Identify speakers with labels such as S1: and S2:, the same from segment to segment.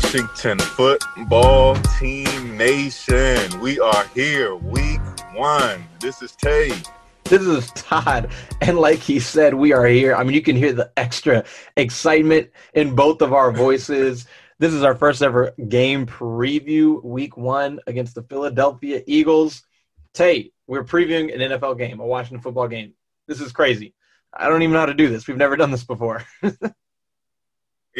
S1: Washington football team nation. We are here, week one. This is Tay.
S2: This is Todd. And like he said, we are here. I mean, you can hear the extra excitement in both of our voices. This is our first ever game preview, week one against the Philadelphia Eagles. Tay, we're previewing an NFL game, a Washington football game. This is crazy. I don't even know how to do this. We've never done this before.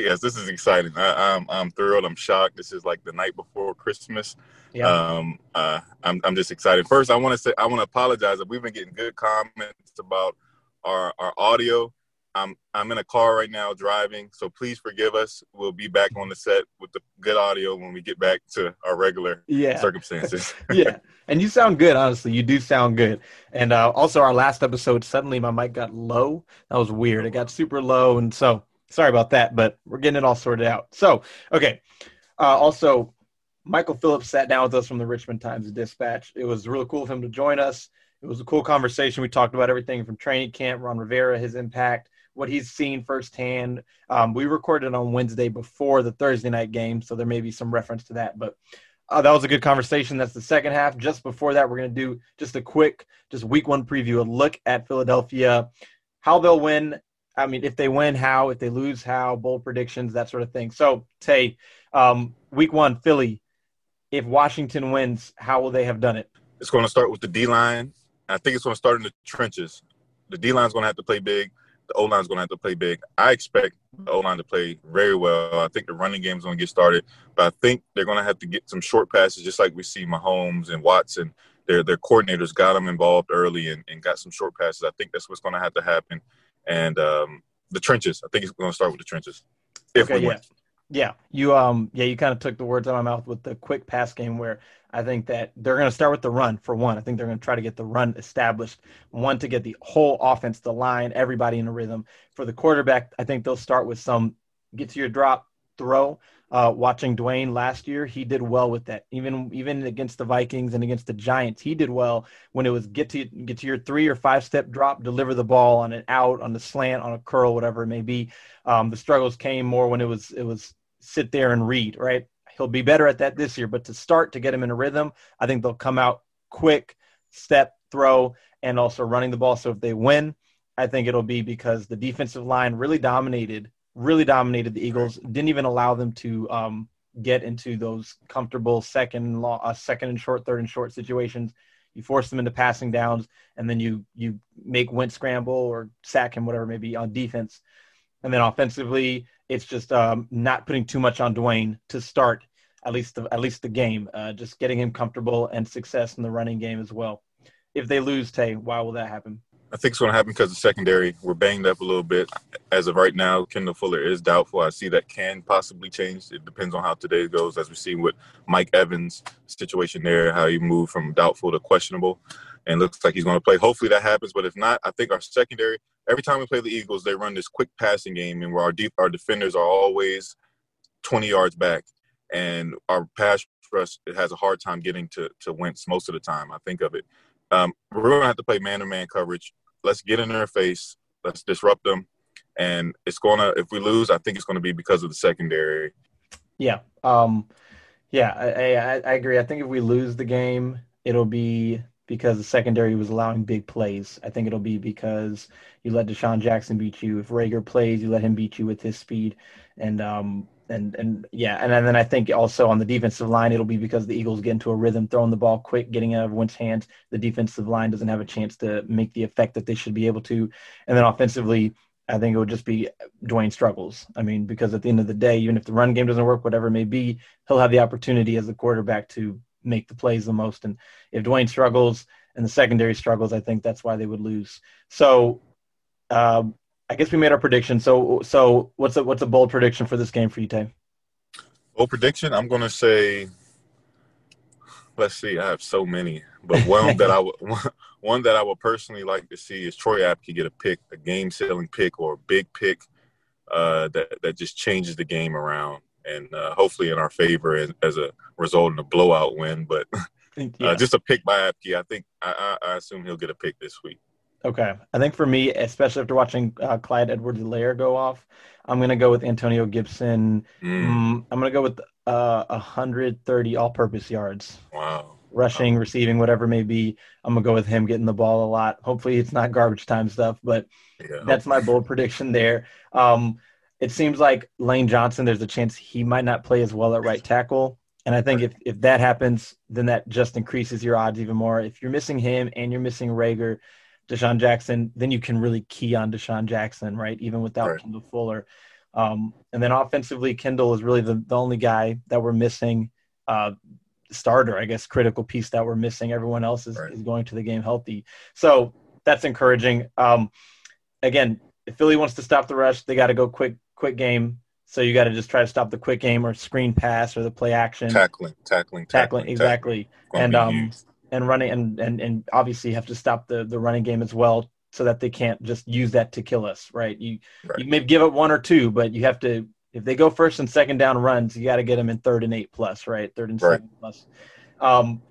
S1: Yes, this is exciting. I, am I'm, I'm thrilled. I'm shocked. This is like the night before Christmas. Yeah. Um, uh, I'm I'm just excited. First, I want to say I want to apologize that we've been getting good comments about our our audio. I'm I'm in a car right now driving, so please forgive us. We'll be back on the set with the good audio when we get back to our regular yeah. circumstances.
S2: yeah, and you sound good. Honestly, you do sound good. And uh, also, our last episode, suddenly my mic got low. That was weird. It got super low, and so sorry about that, but we're getting it all sorted out. So, okay. Uh, also, Michael Phillips sat down with us from the Richmond Times Dispatch. It was really cool of him to join us. It was a cool conversation. We talked about everything from training camp, Ron Rivera, his impact, what he's seen firsthand. Um, we recorded it on Wednesday before the Thursday night game, so there may be some reference to that. But uh, that was a good conversation. That's the second half. Just before that, we're going to do just a quick, just week one preview, a look at Philadelphia, how they'll win, I mean, if they win, how? If they lose, how? Bold predictions, that sort of thing. So, Tay, um, week one, Philly. If Washington wins, how will they have done it?
S1: It's going to start with the D line. I think it's going to start in the trenches. The D line's going to have to play big. The O line's going to have to play big. I expect the O line to play very well. I think the running game is going to get started, but I think they're going to have to get some short passes, just like we see Mahomes and Watson. Their their coordinators got them involved early and, and got some short passes. I think that's what's going to have to happen and um, the trenches. I think he's going to start with the trenches. If
S2: okay, we yeah. Yeah, you um yeah, you kind of took the words out of my mouth with the quick pass game where I think that they're going to start with the run for one. I think they're going to try to get the run established. One to get the whole offense, the line, everybody in a rhythm. For the quarterback, I think they'll start with some get to your drop, throw, uh, watching Dwayne last year, he did well with that. Even even against the Vikings and against the Giants, he did well when it was get to get to your three or five step drop, deliver the ball on an out, on the slant, on a curl, whatever it may be. Um, the struggles came more when it was it was sit there and read. Right, he'll be better at that this year. But to start to get him in a rhythm, I think they'll come out quick, step, throw, and also running the ball. So if they win, I think it'll be because the defensive line really dominated really dominated the Eagles. Didn't even allow them to um, get into those comfortable second, law, uh, second and short, third and short situations. You force them into passing downs, and then you you make Wentz scramble or sack him, whatever maybe on defense. And then offensively, it's just um, not putting too much on Dwayne to start at least the, at least the game, uh, just getting him comfortable and success in the running game as well. If they lose, Tay, why will that happen?
S1: I think it's going to happen because the secondary we're banged up a little bit. As of right now, Kendall Fuller is doubtful. I see that can possibly change. It depends on how today goes, as we see with Mike Evans' situation there, how he moved from doubtful to questionable, and looks like he's going to play. Hopefully that happens. But if not, I think our secondary. Every time we play the Eagles, they run this quick passing game, and where our deep our defenders are always 20 yards back, and our pass rush it has a hard time getting to to Wentz most of the time. I think of it. Um, we're going to have to play man-to-man coverage. Let's get in their face. Let's disrupt them. And it's going to, if we lose, I think it's going to be because of the secondary.
S2: Yeah. Um, yeah, I, I, I agree. I think if we lose the game, it'll be because the secondary was allowing big plays. I think it'll be because you let DeSean Jackson beat you. If Reagor plays, you let him beat you with his speed. And um, and and yeah, and, and then I think also on the defensive line, it'll be because the Eagles get into a rhythm, throwing the ball quick, getting out of Wentz hands. The defensive line doesn't have a chance to make the effect that they should be able to. And then offensively, I think it would just be Dwayne struggles. I mean, because at the end of the day, even if the run game doesn't work, whatever it may be, he'll have the opportunity as the quarterback to make the plays the most. And if Dwayne struggles and the secondary struggles, I think that's why they would lose. So um, I guess we made our prediction. So, so what's a what's a bold prediction for this game for you, Tay?
S1: Bold prediction. I'm going to say. Let's see. I have so many, but one that I would one that I would personally like to see is Troy Apke get a pick, a game selling pick or a big pick uh, that that just changes the game around and uh, hopefully in our favor as, as, a result in a blowout win. But uh, yeah. just a pick by Apke. I think I, I assume he'll get a pick this week.
S2: Okay. I think for me, especially after watching uh, Clyde Edwards-Helaire go off, I'm going to go with Antonio Gibson. Mm. Mm, I'm going to go with uh, 130 all purpose yards.
S1: Wow.
S2: Rushing, wow. receiving, whatever may be. I'm going to go with him getting the ball a lot. Hopefully, it's not garbage time stuff, but yeah. that's my bold prediction there. Um, it seems like Lane Johnson, there's a chance he might not play as well at right tackle. And I think if, if that happens, then that just increases your odds even more. If you're missing him and you're missing Reagor, DeSean Jackson, then you can really key on DeSean Jackson, right? Even without right. Kendall Fuller. Um, and then offensively, Kendall is really the, the only guy that we're missing. Uh, starter, I guess, critical piece that we're missing. Everyone else is, right. is going to the game healthy. So that's encouraging. Um, again, if Philly wants to stop the rush, they got to go quick, quick game. So you got to just try to stop the quick game or screen pass or the play action.
S1: Tackling, tackling, tackling,
S2: tackling exactly. Tackling. And um, and running and, and and obviously have to stop the the running game as well so that they can't just use that to kill us right? You right. you may give up one or two but you have to if they go first and second down runs you got to get them in third and eight plus right? Third and right. seven plus. Um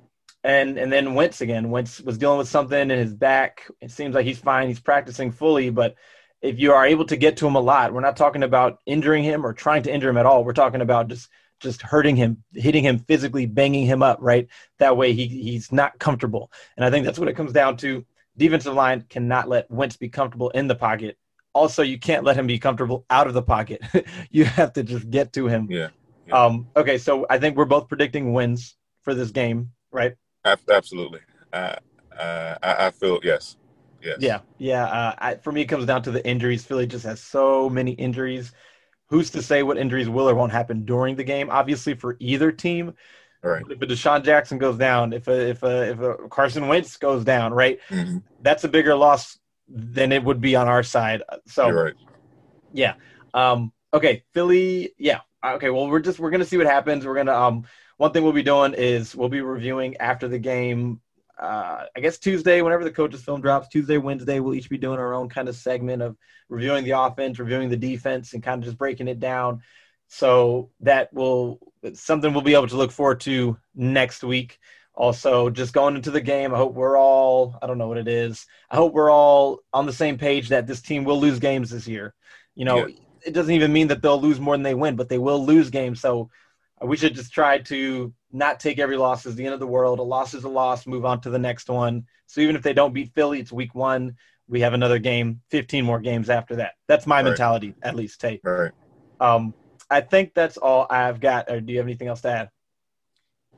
S2: and and then Wentz again. Wentz was dealing with something in his back. It seems like he's fine. He's practicing fully but if you are able to get to him a lot we're not talking about injuring him or trying to injure him at all we're talking about just just hurting him, hitting him physically, banging him up, right? That way he he's not comfortable. And I think that's what it comes down to. Defensive line cannot let Wentz be comfortable in the pocket. Also, you can't let him be comfortable out of the pocket. you have to just get to him.
S1: Yeah. yeah.
S2: Um, okay, so I think we're both predicting wins for this game, right?
S1: Absolutely. Uh, uh, I, I feel yes. Yes.
S2: Yeah, yeah. Uh, I, for me, it comes down to the injuries. Philly just has so many injuries who's to say what injuries will or won't happen during the game? Obviously, for either team.
S1: Right.
S2: If a DeSean Jackson goes down, if a if a if a Carson Wentz goes down, right, mm-hmm. that's a bigger loss than it would be on our side. So,
S1: right.
S2: yeah. Um, okay, Philly. Yeah. Okay. Well, we're just we're gonna see what happens. We're gonna um. One thing we'll be doing is we'll be reviewing after the game uh, I guess Tuesday, whenever the coaches film drops, Tuesday, Wednesday, we'll each be doing our own kind of segment of reviewing the offense, reviewing the defense, and kind of just breaking it down. So that will something we'll be able to look forward to next week. Also, just going into the game, I hope we're all I don't know what it is. I hope we're all on the same page that this team will lose games this year. You know, yeah. it doesn't even mean that they'll lose more than they win, but they will lose games. So we should just try to not take every loss as the end of the world. A loss is a loss. Move on to the next one. So even if they don't beat Philly, it's week one. We have another game, 15 more games after that. That's my mentality, at least. Tate.
S1: Right.
S2: Um, I think that's all I've got. Or do you have anything else to add?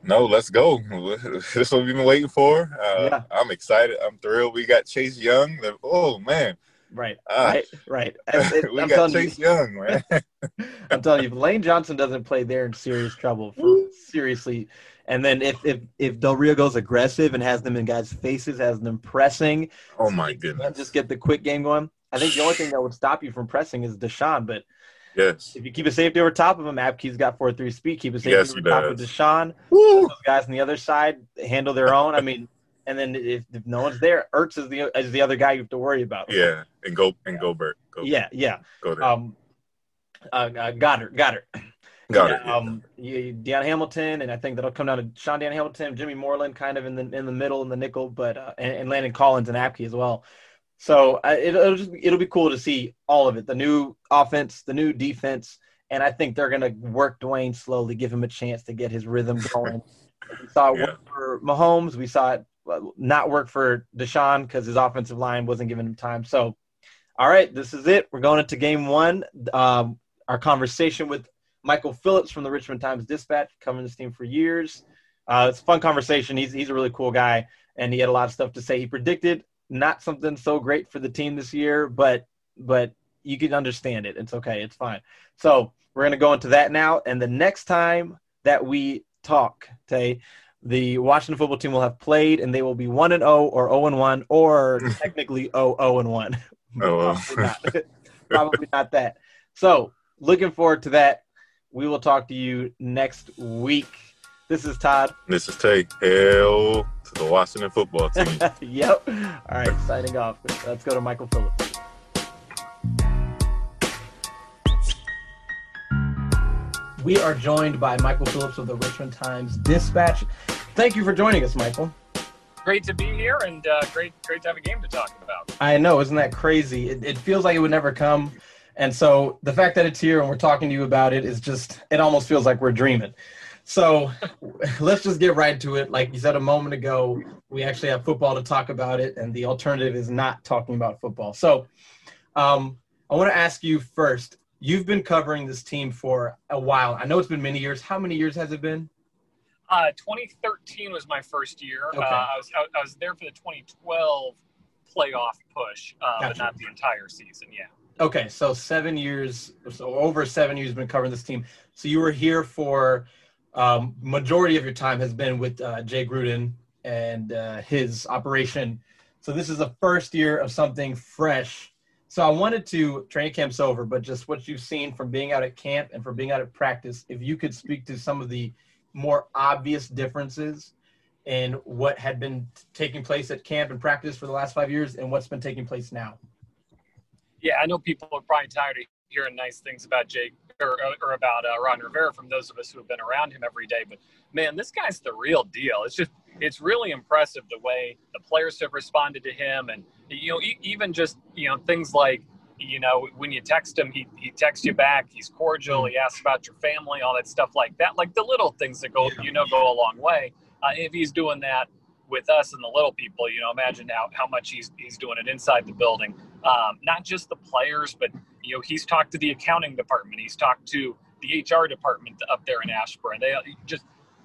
S1: No, let's go. This is what we've been waiting for. Uh,
S2: Yeah.
S1: I'm excited. I'm thrilled. We got Chase Young. Oh man,
S2: Right,
S1: Ah.
S2: right, right. It-
S1: we
S2: I'm
S1: got
S2: telling
S1: Chase
S2: you,
S1: Young, man.
S2: I'm telling you, if Lane Johnson doesn't play, they're in serious trouble. For, seriously. And then if if if Del Rio goes aggressive and has them in guys' faces, has them pressing,
S1: oh my goodness.
S2: just get the quick game going. I think the only thing that would stop you from pressing is DeSean. But
S1: Yes.
S2: if you keep a safety over top of him, Apke's got four three speed. Keep a safety
S1: Yes,
S2: over top of. DeSean.
S1: Woo.
S2: Those guys on the other side handle their own. I mean, and then if, if no one's there, Ertz is the is the other guy you have to worry about.
S1: Yeah, and go and Goedert. Go,
S2: yeah, yeah.
S1: go there.
S2: Um, uh, uh, Goedert, Goedert.
S1: Got
S2: yeah,
S1: it. yeah.
S2: Um, you, Deion Hamilton, and I think that'll come down to Sean Deion Hamilton, Jimmy Moreland, kind of in the in the middle in the nickel, but uh, and, and Landon Collins and Apke as well. So uh, it, it'll just it'll be cool to see all of it, the new offense, the new defense, and I think they're gonna work Dwayne slowly, give him a chance to get his rhythm going. we saw it
S1: Yeah.
S2: work for Mahomes. We saw it not work for Deshaun because his offensive line wasn't giving him time. So, all right, this is it. We're going into game one. Um, our conversation with Michael Phillips from the Richmond Times Dispatch, covering this team for years. Uh, it's a fun conversation. He's he's a really cool guy, and he had a lot of stuff to say. He predicted not something so great for the team this year, but but you can understand it. It's okay. It's fine. So we're gonna go into that now, and the next time that we talk, Tay, the Washington football team will have played, and they will be one and zero or zero and one, or technically 0 0 and one.
S1: Oh.
S2: Probably not. Probably not that. So, looking forward to that. We will talk to you next week. This is Todd.
S1: This is Tay. Hell to the Washington football team.
S2: yep. All right, signing off. Let's go to Michael Phillips. We are joined by Michael Phillips of the Richmond Times Dispatch. Thank you for joining us, Michael.
S3: great to be here and uh, great great to have a game to talk about.
S2: I know, isn't that crazy? It, it feels like it would never come. And so the fact that it's here and we're talking to you about it is just, it almost feels like we're dreaming. So let's just get right to it. Like you said a moment ago, we actually have football to talk about it, and the alternative is not talking about football. So um, I want to ask you first you've been covering this team for a while. I know it's been many years. How many years has it been?
S3: Uh, 2013 was my first year.
S2: Okay.
S3: Uh, I was I, I was there for the 2012 playoff push, uh, but not the entire season. Yeah.
S2: Okay, so seven years, so over seven years, you've been covering this team. So you were here for um, majority of your time has been with uh, Jay Gruden and uh, his operation. So this is the first year of something fresh. So I wanted to training camp's over, but just what you've seen from being out at camp and from being out at practice, if you could speak to some of the more obvious differences in what had been taking place at camp and practice for the last five years and what's been taking place now.
S3: Yeah, I know people are probably tired of hearing nice things about Jake or, or about uh, Ron Rivera from those of us who have been around him every day. But man, this guy's the real deal. It's just it's really impressive the way the players have responded to him, and you know even just you know things like you know when you text him, he he texts you back. He's cordial. He asks about your family, all that stuff like that. Like the little things that go you know go a long way. Uh, if he's doing that with us and the little people, you know, imagine how, how much he's, he's doing it inside the building. Um, not just the players, but, you know, he's talked to the accounting department. He's talked to the HR department up there in Ashburn. They just,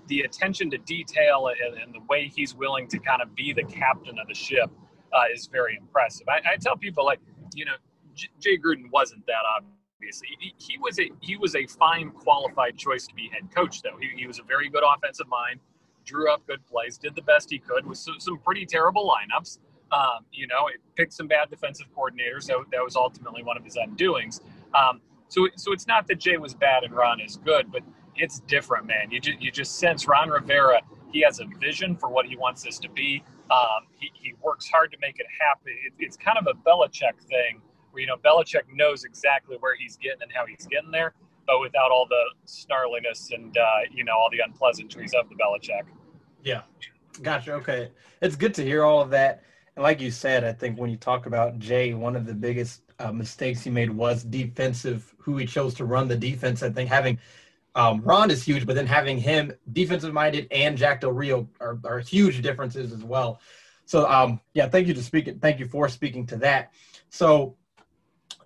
S3: the attention to detail and, and the way he's willing to kind of be the captain of the ship uh, is very impressive. I, I tell people like, you know, J- Jay Gruden wasn't that obviously. He, he was a he was a fine qualified choice to be head coach though. He, he was a very good offensive mind drew up good plays, did the best he could with some, some pretty terrible lineups. Um, you know, it picked some bad defensive coordinators. That, that was ultimately one of his undoings. Um, so, so it's not that Jay was bad and Ron is good, but it's different, man. You just, you just sense Ron Rivera. He has a vision for what he wants this to be. Um, he, he works hard to make it happen. It, it's kind of a Belichick thing where, you know, Belichick knows exactly where he's getting and how he's getting there but without all the snarliness and uh, you know all the unpleasantries of the Belichick.
S2: Yeah, gotcha. Okay, it's good to hear all of that. And like you said, I think when you talk about Jay, one of the biggest uh, mistakes he made was defensive. Who he chose to run the defense. I think having um, Ron is huge, but then having him defensive minded and Jack Del Rio are, are huge differences as well. So um, yeah, thank you to speak. Thank you for speaking to that. So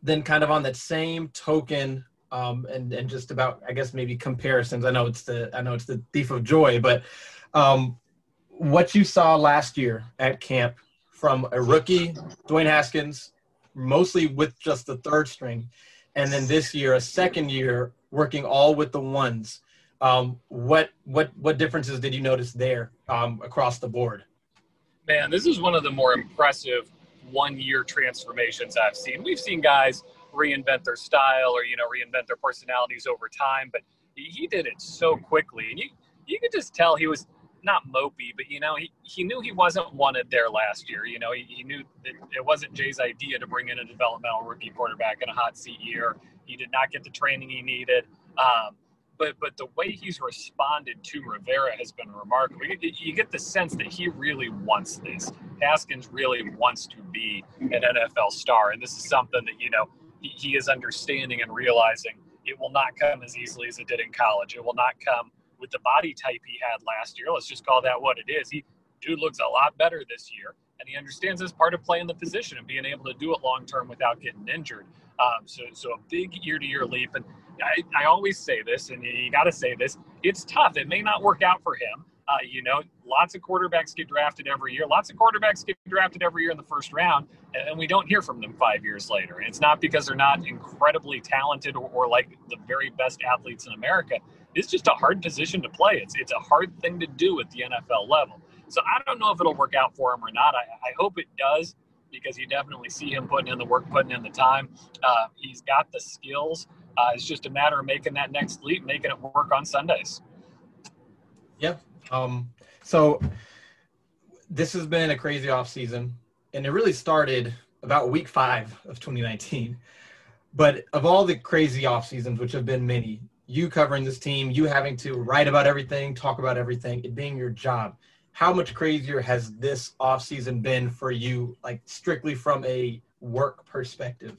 S2: then, kind of on that same token, um, and and just about I guess maybe comparisons. I know it's the I know it's the thief of joy, but um, what you saw last year at camp from a rookie, Dwayne Haskins, mostly with just the third string, and then this year a second year working all with the ones. Um, what what what differences did you notice there um, across the board?
S3: Man, this is one of the more impressive one-year transformations I've seen. We've seen guys reinvent their style or you know reinvent their personalities over time, but he did it so quickly, and you you could just tell he was not mopey, but you know he, he knew he wasn't wanted there last year. You know he, he knew that it wasn't Jay's idea to bring in a developmental rookie quarterback in a hot seat year. He did not get the training he needed. Um, but but the way he's responded to Rivera has been remarkable. You, you, get the sense that he really wants this. Haskins really wants to be an NFL star, and this is something that you know he, he is understanding and realizing it will not come as easily as it did in college. It will not come with the body type he had last year. Let's just call that what it is. He dude looks a lot better this year, and he understands as part of playing the position and being able to do it long term without getting injured. Um, so so a big year to year leap, and I, I always say this, and you got to say this. It's tough. It may not work out for him. Uh, you know, lots of quarterbacks get drafted every year. Lots of quarterbacks get drafted every year in the first round, and we don't hear from them five years later. And it's not because they're not incredibly talented or, or like the very best athletes in America. It's just a hard position to play. It's it's a hard thing to do at the NFL level. So I don't know if it'll work out for him or not. I, I hope it does because you definitely see him putting in the work, putting in the time. Uh, he's got the skills. Uh, it's just a matter of making that next leap, making it work on Sundays.
S2: Yep. Um, so this has been a crazy off season, and it really started about week five of 2019. But of all the crazy off seasons, which have been many, you covering this team, you having to write about everything, talk about everything, it being your job. How much crazier has this off season been for you, like strictly from a work perspective?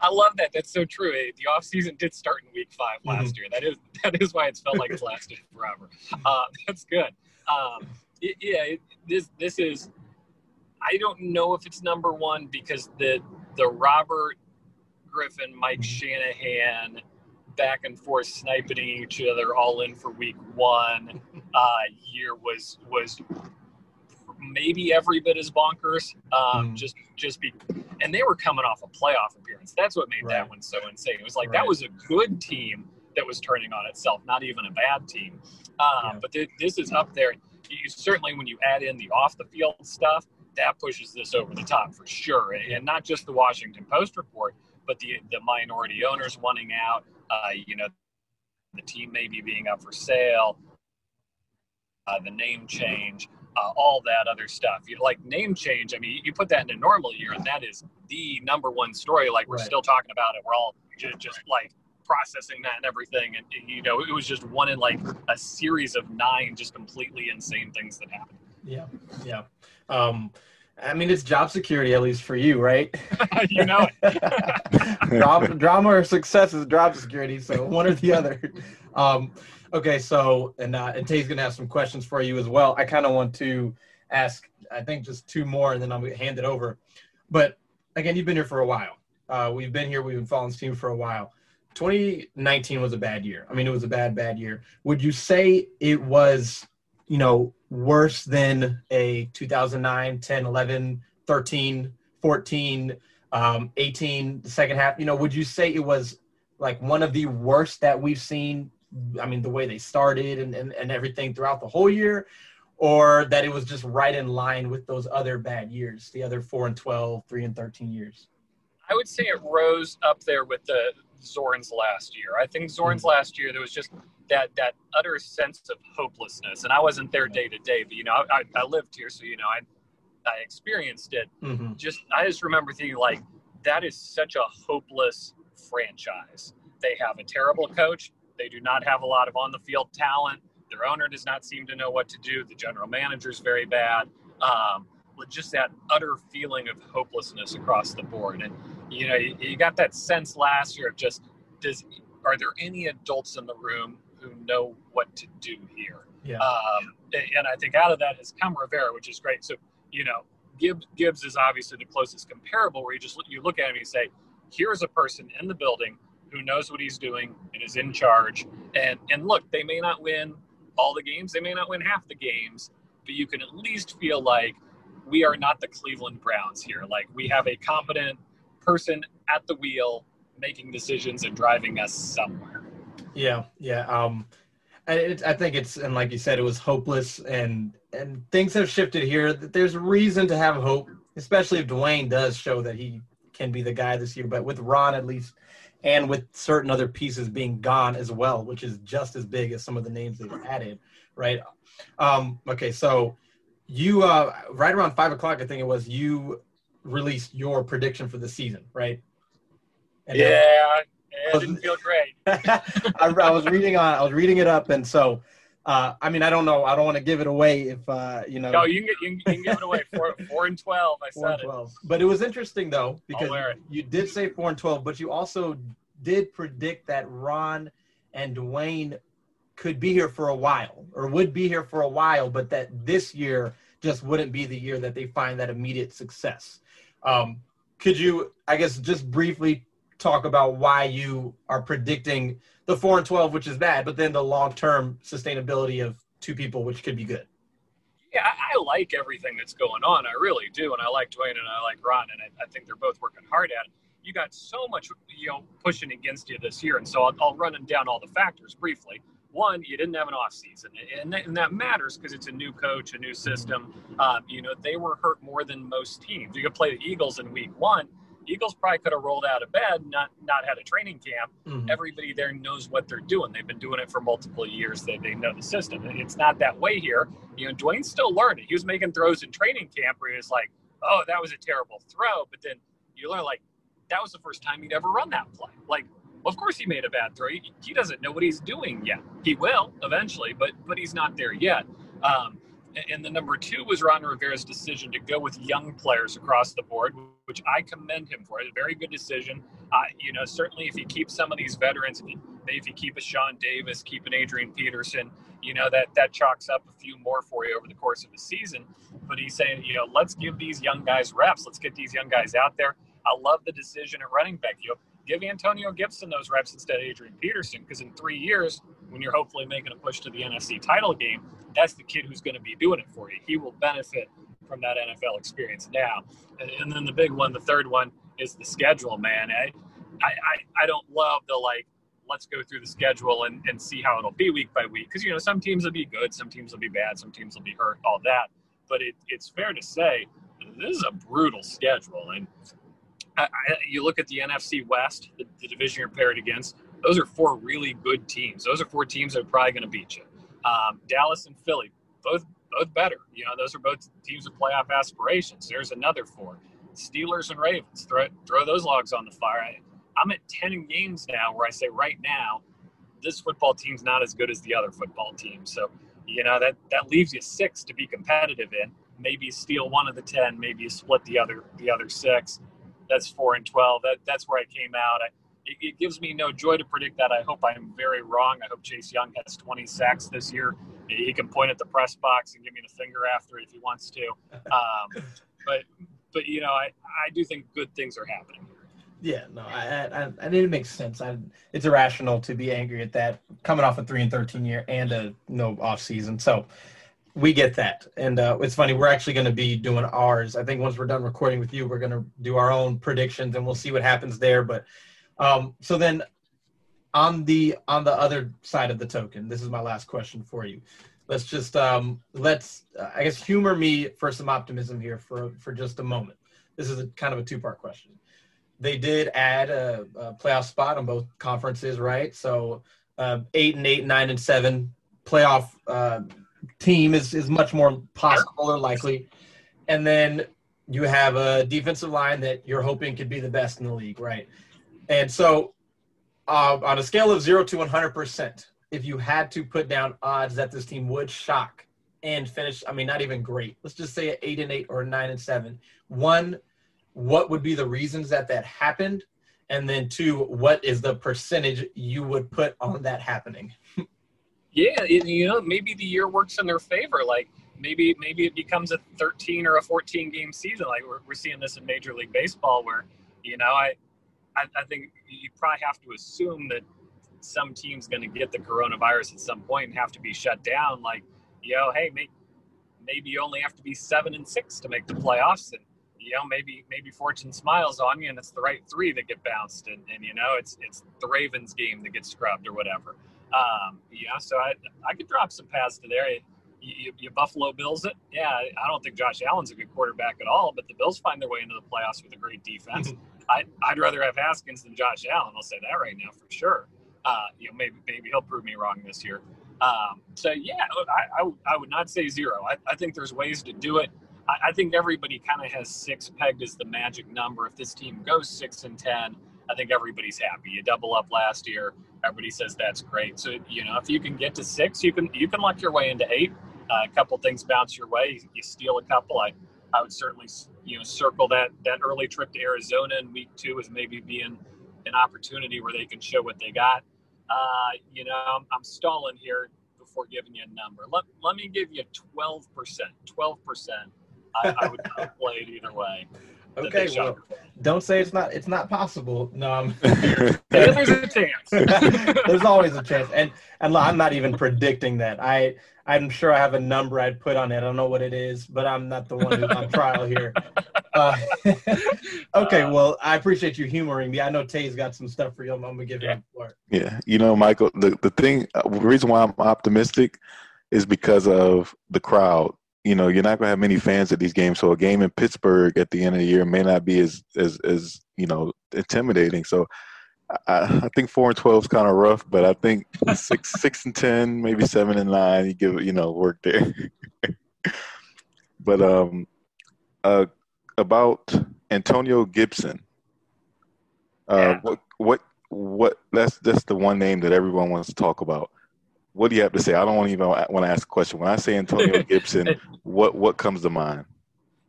S3: I love that. That's so true. The off season did start in week 5 last mm-hmm. year. That is that is why it's felt like it's lasted forever. Uh, that's good. Um, it, yeah, it, this this is. I don't know if it's number one because the the Robert Griffin, Mike mm-hmm. Shanahan, back and forth sniping each other all in for week one uh, year was was maybe every bit as bonkers. Um, mm. Just just be, and they were coming off a playoff appearance. That's what made right. that one so insane. It was like right. that was a good team that was turning on itself, not even a bad team. Um, yeah. But th- this is up there. You, certainly, when you add in the off the field stuff, that pushes this over the top for sure. And not just the Washington Post report, but the the minority owners wanting out. Uh, you know, the team maybe being up for sale. Uh, the name change uh, all that other stuff. You like name change. I mean, you put that in a normal year, and that is the number one story. Like we're right. still talking about it. We're all just, just like processing that and everything. And you know, it was just one in like a series of nine, just completely insane things that happened.
S2: Yeah, yeah. Um, I mean, it's job security, at least for you, right?
S3: you know
S2: drama, drama or success is job security, so one or the other. Um, Okay, so and uh, and Tay's gonna have some questions for you as well. I kind of want to ask, I think just two more, and then I'm gonna hand it over. But again, you've been here for a while. Uh, we've been here. We've been following this team for a while. 2019 was a bad year. I mean, it was a bad, bad year. Would you say it was, you know, worse than a 2009, 10, 11, 13, 14, um, 18, the second half? You know, would you say it was like one of the worst that we've seen I mean, the way they started and, and, and everything throughout the whole year, or that it was just right in line with those other bad years, the other 4 and 12, 3 and 13 years?
S3: I would say it rose up there with the Zorn's last year. I think Zorn's mm-hmm. last year, there was just that that utter sense of hopelessness. And I wasn't there day to day, but, you know, I, I lived here, so, you know, I, I experienced it. Mm-hmm. Just, I just remember thinking, like, that is such a hopeless franchise. They have a terrible coach. They do not have a lot of on the field talent. Their owner does not seem to know what to do. The general manager is very bad. Um, with just that utter feeling of hopelessness across the board. And you know, you, you, got that sense last year of just does are there any adults in the room who know what to do here?
S2: Yeah. Um,
S3: and I think out of that has come Rivera, which is great. So you know, Gibbs Gibbs is obviously the closest comparable where you just you look at him and you say, here's a person in the building who knows what he's doing and is in charge. And and look, they may not win all the games, they may not win half the games, but you can at least feel like we are not the Cleveland Browns here. Like we have a competent person at the wheel making decisions and driving us somewhere.
S2: Yeah, yeah. Um, it, I think it's and like you said, it was hopeless, and and things have shifted here. There's reason to have hope, especially if Dwayne does show that he can be the guy this year. But with Ron, at least, and with certain other pieces being gone as well, which is just as big as some of the names they've added, right? Um, okay, so you uh, right around five o'clock, I think it was, you released your prediction for the season, right?
S3: And yeah, it didn't feel great. I,
S2: I, was reading on, I was reading it up, and so, uh, I mean, I don't know, I don't want to give it away if uh, you know.
S3: No, you can, get, you can, you can give it away. Four, four and twelve. I four said 12.
S2: it. But it was interesting though because you did say four and twelve, but you also did predict that Ron and Dwayne could be here for a while or would be here for a while, but that this year just wouldn't be the year that they find that immediate success. Um, could you, I guess, just briefly talk about why you are predicting the four and twelve, which is bad, but then the long term sustainability of two people, which could be good.
S3: Yeah, I, I, like everything that's going on. I really do, and I like Dwayne and I like Ron, and I, I, think they're both working hard at it. You got so much, you know, pushing against you this year, and so I'll, I'll run down all the factors briefly. One, you didn't have an off season, and that, and that matters because it's a new coach, a new system. Um, you know, they were hurt more than most teams. You could play the Eagles in Week One Eagles probably could have rolled out of bed, not not had a training camp. Mm-hmm. Everybody there knows what they're doing. They've been doing it for multiple years. They, they know the system. It's not that way here. You know, Dwayne's still learning. He was making throws in training camp where he was like, "Oh, that was a terrible throw," but then you learn like that was the first time he'd ever run that play. Like, of course he made a bad throw. He, he doesn't know what he's doing yet. He will eventually, but but he's not there yet. Um, and the number two was Ron Rivera's decision to go with young players across the board, which I commend him for. It's a very good decision. Uh, you know, certainly if you keep some of these veterans, if you, if you keep a Sean Davis, keep an Adrian Peterson, you know, that, that chalks up a few more for you over the course of the season. But he's saying, you know, let's give these young guys reps. Let's get these young guys out there. I love the decision at running back. You know, give Antonio Gibson those reps instead of Adrian Peterson, because in three years, when you're hopefully making a push to the NFC title game, that's the kid who's going to be doing it for you. He will benefit from that NFL experience now. And, then the big one, the third one, is the schedule, man. I, I, I don't love the like, let's go through the schedule and, and see how it'll be week by week. Because, you know, some teams will be good, some teams will be bad, some teams will be hurt, all that. But it, it's fair to say this is a brutal schedule. And I, I, you look at the NFC West, the, the division you're paired against, those are four really good teams. Those are four teams that are probably going to beat you. Um, Dallas and Philly, both both better. You know, those are both teams with playoff aspirations. There's another four. Steelers and Ravens. Throw throw those logs on the fire. I, I'm at ten games now where I say right now, this football team's not as good as the other football team. So, you know, that that leaves you six to be competitive in. Maybe steal one of the ten, maybe you split the other the other six. That's four and twelve. That that's where I came out. I, it, it, gives me no joy to predict that. I hope I'm very wrong. I hope Chase Young has 20 sacks this year. He can point at the press box and give me the finger after if he wants to. Um, but but you know, I, I do think good things are happening.
S2: Yeah, no, I, I, I think it makes sense. I, it's irrational to be angry at that coming off a three and thirteen year and a no off season. So we get that, and uh, it's funny. We're actually going to be doing ours. I think once we're done recording with you, we're going to do our own predictions, and we'll see what happens there. But um, so then on the on the other side of the token, this is my last question for you. Let's just um, let's uh, I guess humor me for some optimism here for for just a moment. This is a kind of a two part question. They did add a, a, playoff spot on both conferences, right? So uh, eight and eight, nine and seven playoff uh, team is is much more possible or likely. And then you have a defensive line that you're hoping could be the best in the league, right? And so, uh, on a scale of zero to 100%, if you had to put down odds that this team would shock and finish, I mean, not even great, let's just say at eight and eight or nine and seven, one, what would be the reasons that that happened? And then two, what is the percentage you would put on that happening?
S3: yeah, it, you know, maybe the year works in their favor. Like maybe maybe it becomes a 13 or a 14 game season. Like we're, we're seeing this in Major League Baseball, where you know I I, I think you probably have to assume that some team's going to get the coronavirus at some point and have to be shut down. Like, you know, hey, maybe, maybe you only have to be seven and six to make the playoffs, and you know, maybe maybe fortune smiles on you, and it's the right three that get bounced, and, and you know, it's it's the Ravens game that gets scrubbed or whatever. Um, yeah, so I I could drop some paths to there. You, you, you, Buffalo Bills it. Yeah, I don't think Josh Allen's a good quarterback at all, but the Bills find their way into the playoffs with a great defense. I, I'd rather have Haskins than Josh Allen. I'll say that right now for sure. Uh, you know, maybe maybe he'll prove me wrong this year. Um, so yeah, I, I, I, would not say zero. I, I think there's ways to do it. I, I think everybody kind of has six pegged as the magic number. If this team goes six and ten, I think everybody's happy. You double up last year, everybody says that's great. So you know, if you can get to six, you can you can luck your way into eight. Uh, a couple things bounce your way, you, you steal a couple. I I would certainly you know circle that that early trip to Arizona in week two as maybe being an opportunity where they can show what they got. Uh, you know, I'm, I'm, stalling here before giving you a number. Let, let me give you 12%. 12%. I, I would play it either way.
S2: Okay, well, don't say it's not it's not possible. No, I'm
S3: there's a chance.
S2: there's always a chance, and and I'm not even predicting that. I I'm sure I have a number I'd put on it. I don't know what it is, but I'm not the one who's on trial here. Uh, okay, uh, well, I appreciate you humoring me. I know Tay's got some stuff for you. I'm, I'm gonna give yeah. him
S1: part. Yeah, you know, Michael, the the thing, uh, the reason why I'm optimistic is because of the crowd. You know, you're not gonna have many fans at these games, so a game in Pittsburgh at the end of the year may not be as as as you know intimidating. So I, I, think four and twelve is kind of rough, but I think six six and ten, maybe seven and nine, you give you know work there. but um, uh, about Antonio Gibson, uh, yeah. what what what? That's that's the one name that everyone wants to talk about. What do you have to say? I don't want even want to ask a question. When I say Antonio Gibson, what what comes to mind?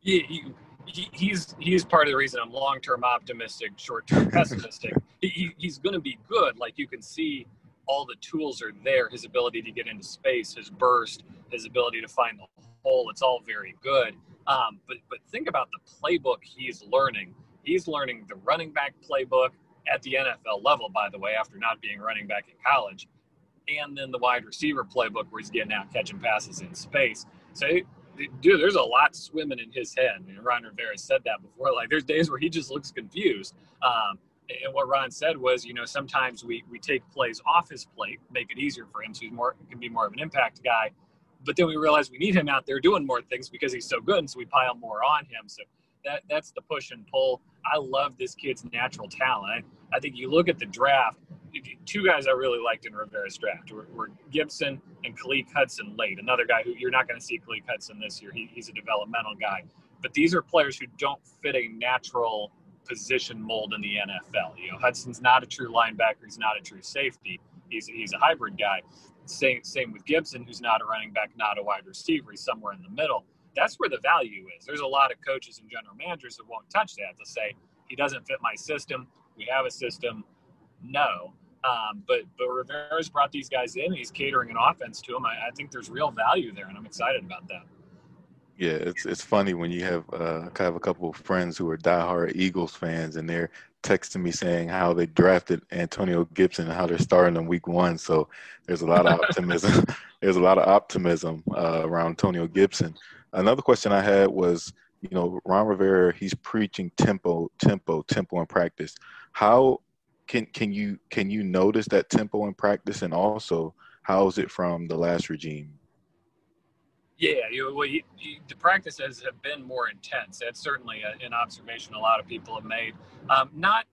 S3: Yeah, he, he's he's part of the reason I'm long term optimistic, short term pessimistic. he, he's going to be good. Like you can see, all the tools are there. His ability to get into space, his burst, his ability to find the hole. It's all very good. Um, but but think about the playbook he's learning. He's learning the running back playbook at the NFL level, by the way, after not being running back in college, and then the wide receiver playbook where he's getting out catching passes in space. So dude, there's a lot swimming in his head. Mean, Ron Rivera said that before. Like, there's days where he just looks confused. Um, and what Ron said was, you know, sometimes we we take plays off his plate, make it easier for him, so he's more can be more of an impact guy. But then we realize we need him out there doing more things because he's so good, and so we pile more on him. So that that's the push and pull. I love this kid's natural talent. I think you look at the draft two guys I really liked in Rivera's draft were, were Gibson and Khaleke Hudson late. Another guy who you're not going to see Khaleke Hudson this year. He, he's a developmental guy. But these are players who don't fit a natural position mold in the NFL. You know, Hudson's not a true linebacker. He's not a true safety. He's, he's a hybrid guy. Same, same with Gibson, who's not a running back, not a wide receiver. He's somewhere in the middle. That's where the value is. There's a lot of coaches and general managers that won't touch that. To say he doesn't fit my system. We have a system. No, um, but but Rivera's brought these guys in. He's catering an offense to them. I, I, think there's real value there, and I'm excited about that.
S1: Yeah, it's it's funny when you have uh, I have a couple of friends who are diehard Eagles fans, and they're texting me saying how they drafted Antonio Gibson and how they're starting in Week One. So there's a lot of optimism. there's a lot of optimism uh, around Antonio Gibson. Another question I had was, you know, Ron Rivera, he's preaching tempo, tempo, tempo in practice. How can can you can you notice that tempo in practice, and also how's it from the last regime?
S3: Yeah, you, well, you, you, the practices have been more intense. That's certainly a, an observation a lot of people have made. Um, not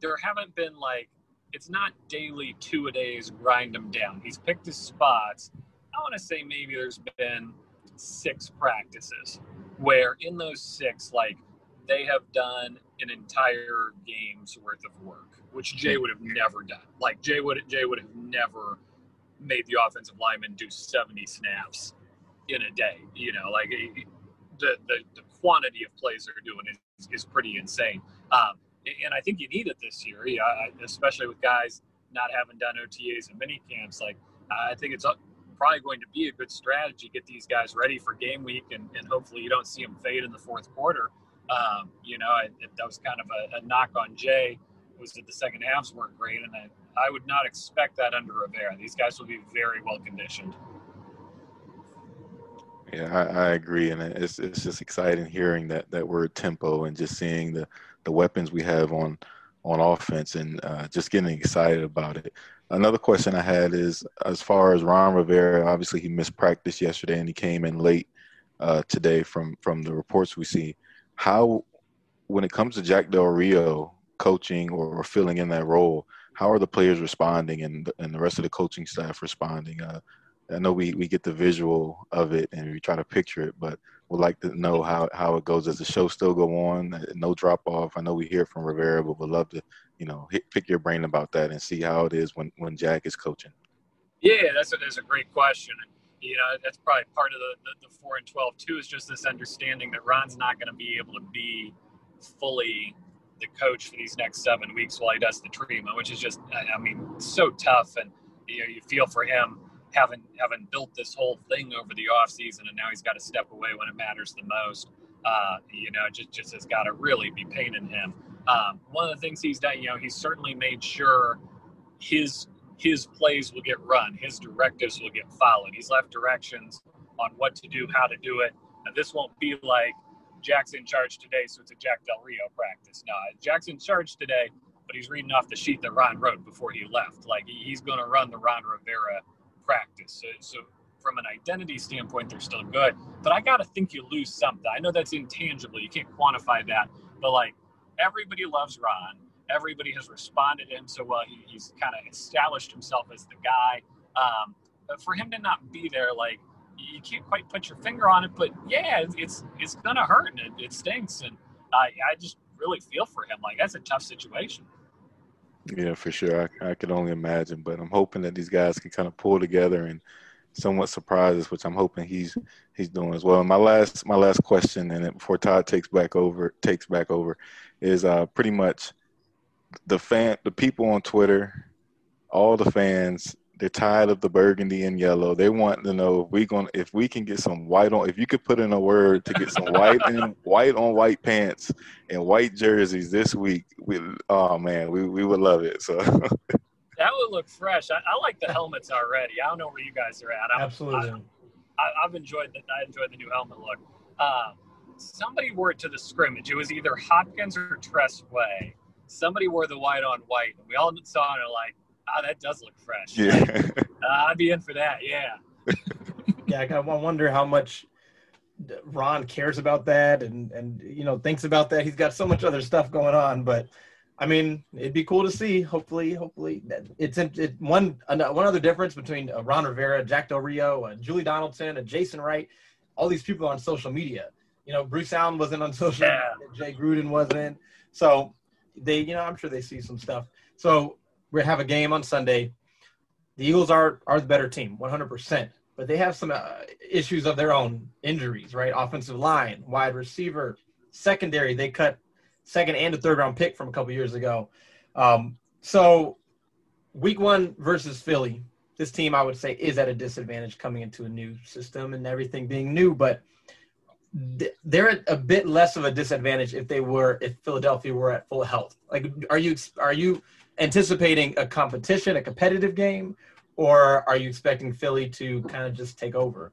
S3: there haven't been like it's not daily two a days grind them down. He's picked his spots. I want to say maybe there's been six practices where in those six, like they have done an entire game's worth of work which Jay would have never done. Like Jay would Jay would have never made the offensive lineman do 70 snaps in a day. You know, like the the, the quantity of plays they're doing is, is pretty insane. Um, and I think you need it this year, yeah, especially with guys not having done OTAs and mini camps. Like I think it's probably going to be a good strategy get these guys ready for game week, and, and hopefully you don't see them fade in the fourth quarter. Um, you know, that was kind of a, a knock on Jay was that the second halves weren't great, and I, I would not expect that under Rivera. These guys will be very well conditioned.
S1: Yeah, I, I, agree, and it's it's just exciting hearing that that word tempo and just seeing the the weapons we have on on offense and uh, just getting excited about it. Another question I had is as far as Ron Rivera, obviously he missed practice yesterday and he came in late uh, today from from the reports we see. How, when it comes to Jack Del Rio coaching or, filling in that role, how are the players responding and and the rest of the coaching staff responding? Uh, I know we, we get the visual of it and we try to picture it, but would like to know how, how it goes. Does the show still go on? Uh, no drop off. I know we hear from Rivera, but would love to, you know, hit, pick your brain about that and see how it is when, when Jack is coaching.
S3: Yeah, that's a, that's a great question. You know, that's probably part of the, the, the four and 12 too, is just this understanding that Ron's not going to be able to be fully the coach for these next seven weeks while he does the treatment, which is just, I mean, so tough. And, you know, you feel for him having having built this whole thing over the off season, and now he's got to step away when it matters the most. Uh, you know, just just has got to really be paining him. Um, one of the things he's done, you know, he's certainly made sure his his plays will get run, his directives will get followed. He's left directions on what to do, how to do it. And this won't be like Jack's in charge today, so it's a Jack Del Rio practice. No, Jack's in charge today, but he's reading off the sheet that Ron wrote before he left. Like he's going to run the Ron Rivera practice. So, so from an identity standpoint, they're still good. But I got to think you lose something. I know that's intangible. You can't quantify that. But like everybody loves Ron. Everybody has responded to him so well. He, he's kind of established himself as the guy. Um, but for him to not be there, like you can't quite put your finger on it. But yeah, it's it's gonna hurt and it, it stinks. And I I just really feel for him. Like that's a tough situation.
S1: Yeah, for sure. I, I could only imagine, but I'm hoping that these guys can kind of pull together and somewhat surprise us, which I'm hoping he's he's doing as well. And my last my last question, and before Todd takes back over takes back over, is uh, pretty much the fan the people on Twitter, all the fans they're tired of the burgundy and yellow. They want to know if we going if we can get some white on if you could put in a word to get some white and white on white pants and white jerseys this week. We oh man, we, we would love it. So that
S3: would look fresh. I, I, like the helmets already. I don't know where you guys are at.
S2: I'm, Absolutely.
S3: I, have enjoyed the I enjoyed the new helmet look. Uh, somebody wore it to the scrimmage. It was either Hopkins or Tress Way. Somebody wore the white on white, and we all saw it and like oh, that does look fresh.
S1: Yeah.
S3: uh, I'd be in for that. Yeah.
S2: yeah, I wonder how much Ron cares about that and and you know thinks about that. He's got so much other stuff going on, but I mean, it'd be cool to see. Hopefully, hopefully, it's it, one one other difference between uh, Ron Rivera, Jack Del Rio, and Julie Donaldson, and Jason Wright. All these people on social media. You know, Bruce Allen wasn't on social. Yeah. Media, Jay Gruden wasn't. So they, you know, I'm sure they see some stuff. So we have a game on Sunday. The Eagles are are the better team, 100%, but they have some uh, issues of their own, injuries, right? Offensive line, wide receiver, secondary. They cut second and a third round pick from a couple years ago. Um, so, week one versus Philly, this team I would say is at a disadvantage coming into a new system and everything being new, but they're a bit less of a disadvantage if they were if Philadelphia were at full health. Like, are you are you anticipating a competition, a competitive game, or are you expecting Philly to kind of just take over?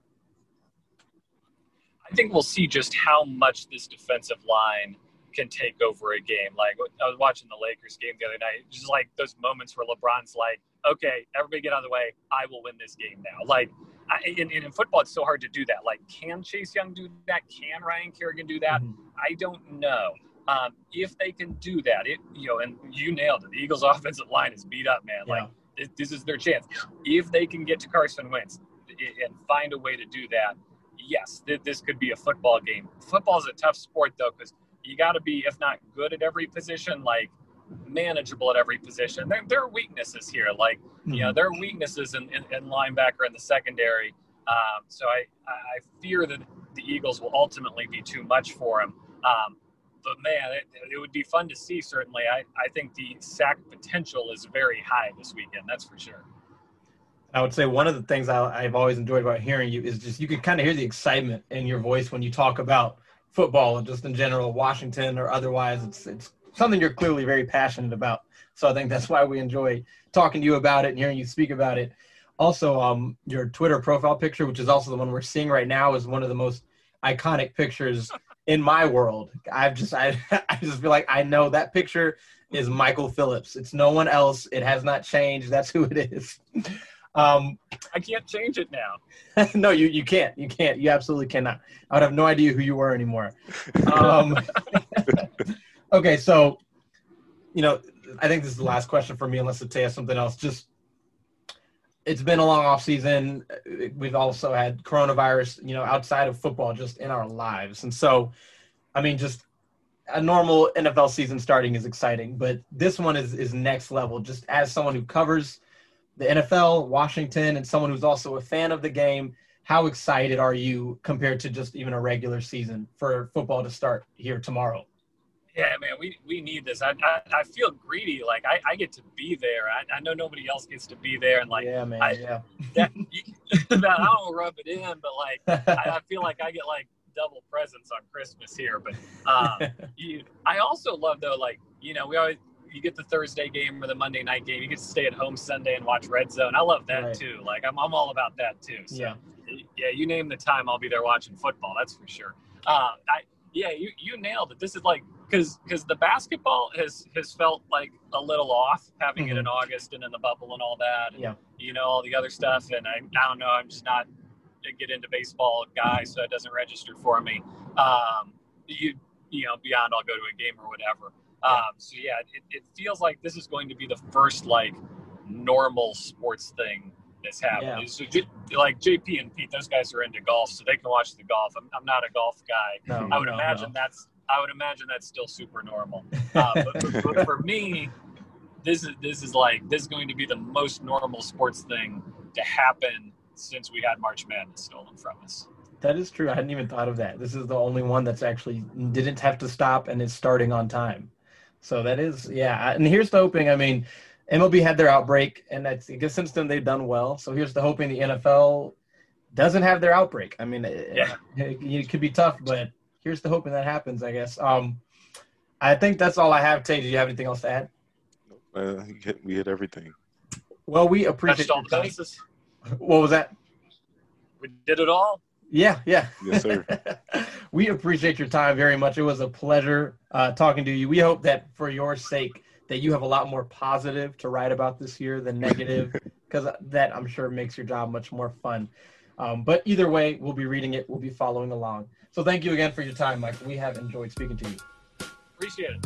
S3: I think we'll see just how much this defensive line can take over a game. Like I was watching the Lakers game the other night, just like those moments where LeBron's like, "Okay, everybody get out of the way. I will win this game now." Like I, in, in, football, it's so hard to do that. Like, can Chase Young do that? Can Ryan Kerrigan do that? Mm-hmm. I don't know. Um, if they can do that, it you know, and you nailed it. The Eagles' offensive line is beat up, man. Yeah. Like it, this is their chance. If they can get to Carson Wentz and find a way to do that, yes, th- this could be a football game. Football is a tough sport though, because you got to be, if not good at every position, like manageable at every position. There, there are weaknesses here, like you know, mm-hmm. there are weaknesses in, in, in linebacker in the secondary. Um, so I, I fear that the Eagles will ultimately be too much for him. Um, but man, it, it, would be fun to see. Certainly, I, I think the sack potential is very high this weekend. That's for sure.
S2: I would say one of the things I, have always enjoyed about hearing you is just you can kind of hear the excitement in your voice when you talk about football just in general, Washington or otherwise. It's it's something you're clearly very passionate about. So I think that's why we enjoy talking to you about it and hearing you speak about it. Also, um, your Twitter profile picture, which is also the one we're seeing right now, is one of the most iconic pictures in my world. I've just I, I just feel like I know that picture is Michael Phillips. It's no one else. It has not changed. That's who it is.
S3: Um, I can't change it now.
S2: no, you, you can't. You can't. You absolutely cannot. I would have no idea who you were anymore. Um, okay, so you know, I think this is the last question for me, unless it has something else. Just it's been a long off season. We've also had coronavirus, you know, outside of football, just in our lives, and so, I mean, just a normal NFL season starting is exciting, but this one is is next level. Just as someone who covers the NFL, Washington, and someone who's also a fan of the game, how excited are you compared to just even a regular season for football to start here tomorrow?
S3: Yeah, man, we, we need this. I, I, I feel greedy. Like I, I get to be there. I, I know nobody else gets to be there. And like,
S2: yeah, man,
S3: I,
S2: yeah.
S3: That, that, I don't rub it in, but like, I, I feel like I get like double presents on Christmas here. But um, you, I also love though, like you know, we always you get the Thursday game or the Monday night game. You get to stay at home Sunday and watch Red Zone. I love that right. too. Like I'm, I'm all about that too. So,
S2: yeah,
S3: yeah. You name the time, I'll be there watching football. That's for sure. Uh, I yeah, you you nailed it. This is like because because the basketball has has felt like a little off having mm-hmm. it in August and in the bubble and all that. And,
S2: yeah,
S3: you know all the other stuff, and I I don't know. I'm just not a get into baseball guy, so it doesn't register for me. Um, you you know beyond I'll go to a game or whatever. Um, so yeah, it, it feels like this is going to be the first like normal sports thing that's happening. Yeah. So like JP and Pete, those guys are into golf, so they can watch the golf. I'm, I'm not a golf guy.
S2: No,
S3: I would
S2: no,
S3: imagine
S2: no.
S3: that's I would imagine that's still super normal. Uh, but, but, but for me, this is this is like this is going to be the most normal sports thing to happen since we had March Madness stolen from us.
S2: That is true. I hadn't even thought of that. This is the only one that's actually didn't have to stop and is starting on time. So that is, yeah. And here's the hoping. I mean, MLB had their outbreak, and that's I guess since then they've done well. So here's the hoping the NFL doesn't have their outbreak. I mean,
S3: yeah.
S2: it, it could be tough, but here's the hoping that happens. I guess. Um, I think that's all I have. Tay, do you have anything else to add?
S1: Uh, we hit everything.
S2: Well, we appreciate
S3: all the bases.
S2: What was that?
S3: We did it all.
S2: Yeah, yeah.
S1: Yes, sir.
S2: we appreciate your time very much. It was a pleasure uh, talking to you. We hope that for your sake that you have a lot more positive to write about this year than negative, because that I'm sure makes your job much more fun. Um, but either way, we'll be reading it. We'll be following along. So thank you again for your time, Mike. We have enjoyed speaking to you.
S3: Appreciate it.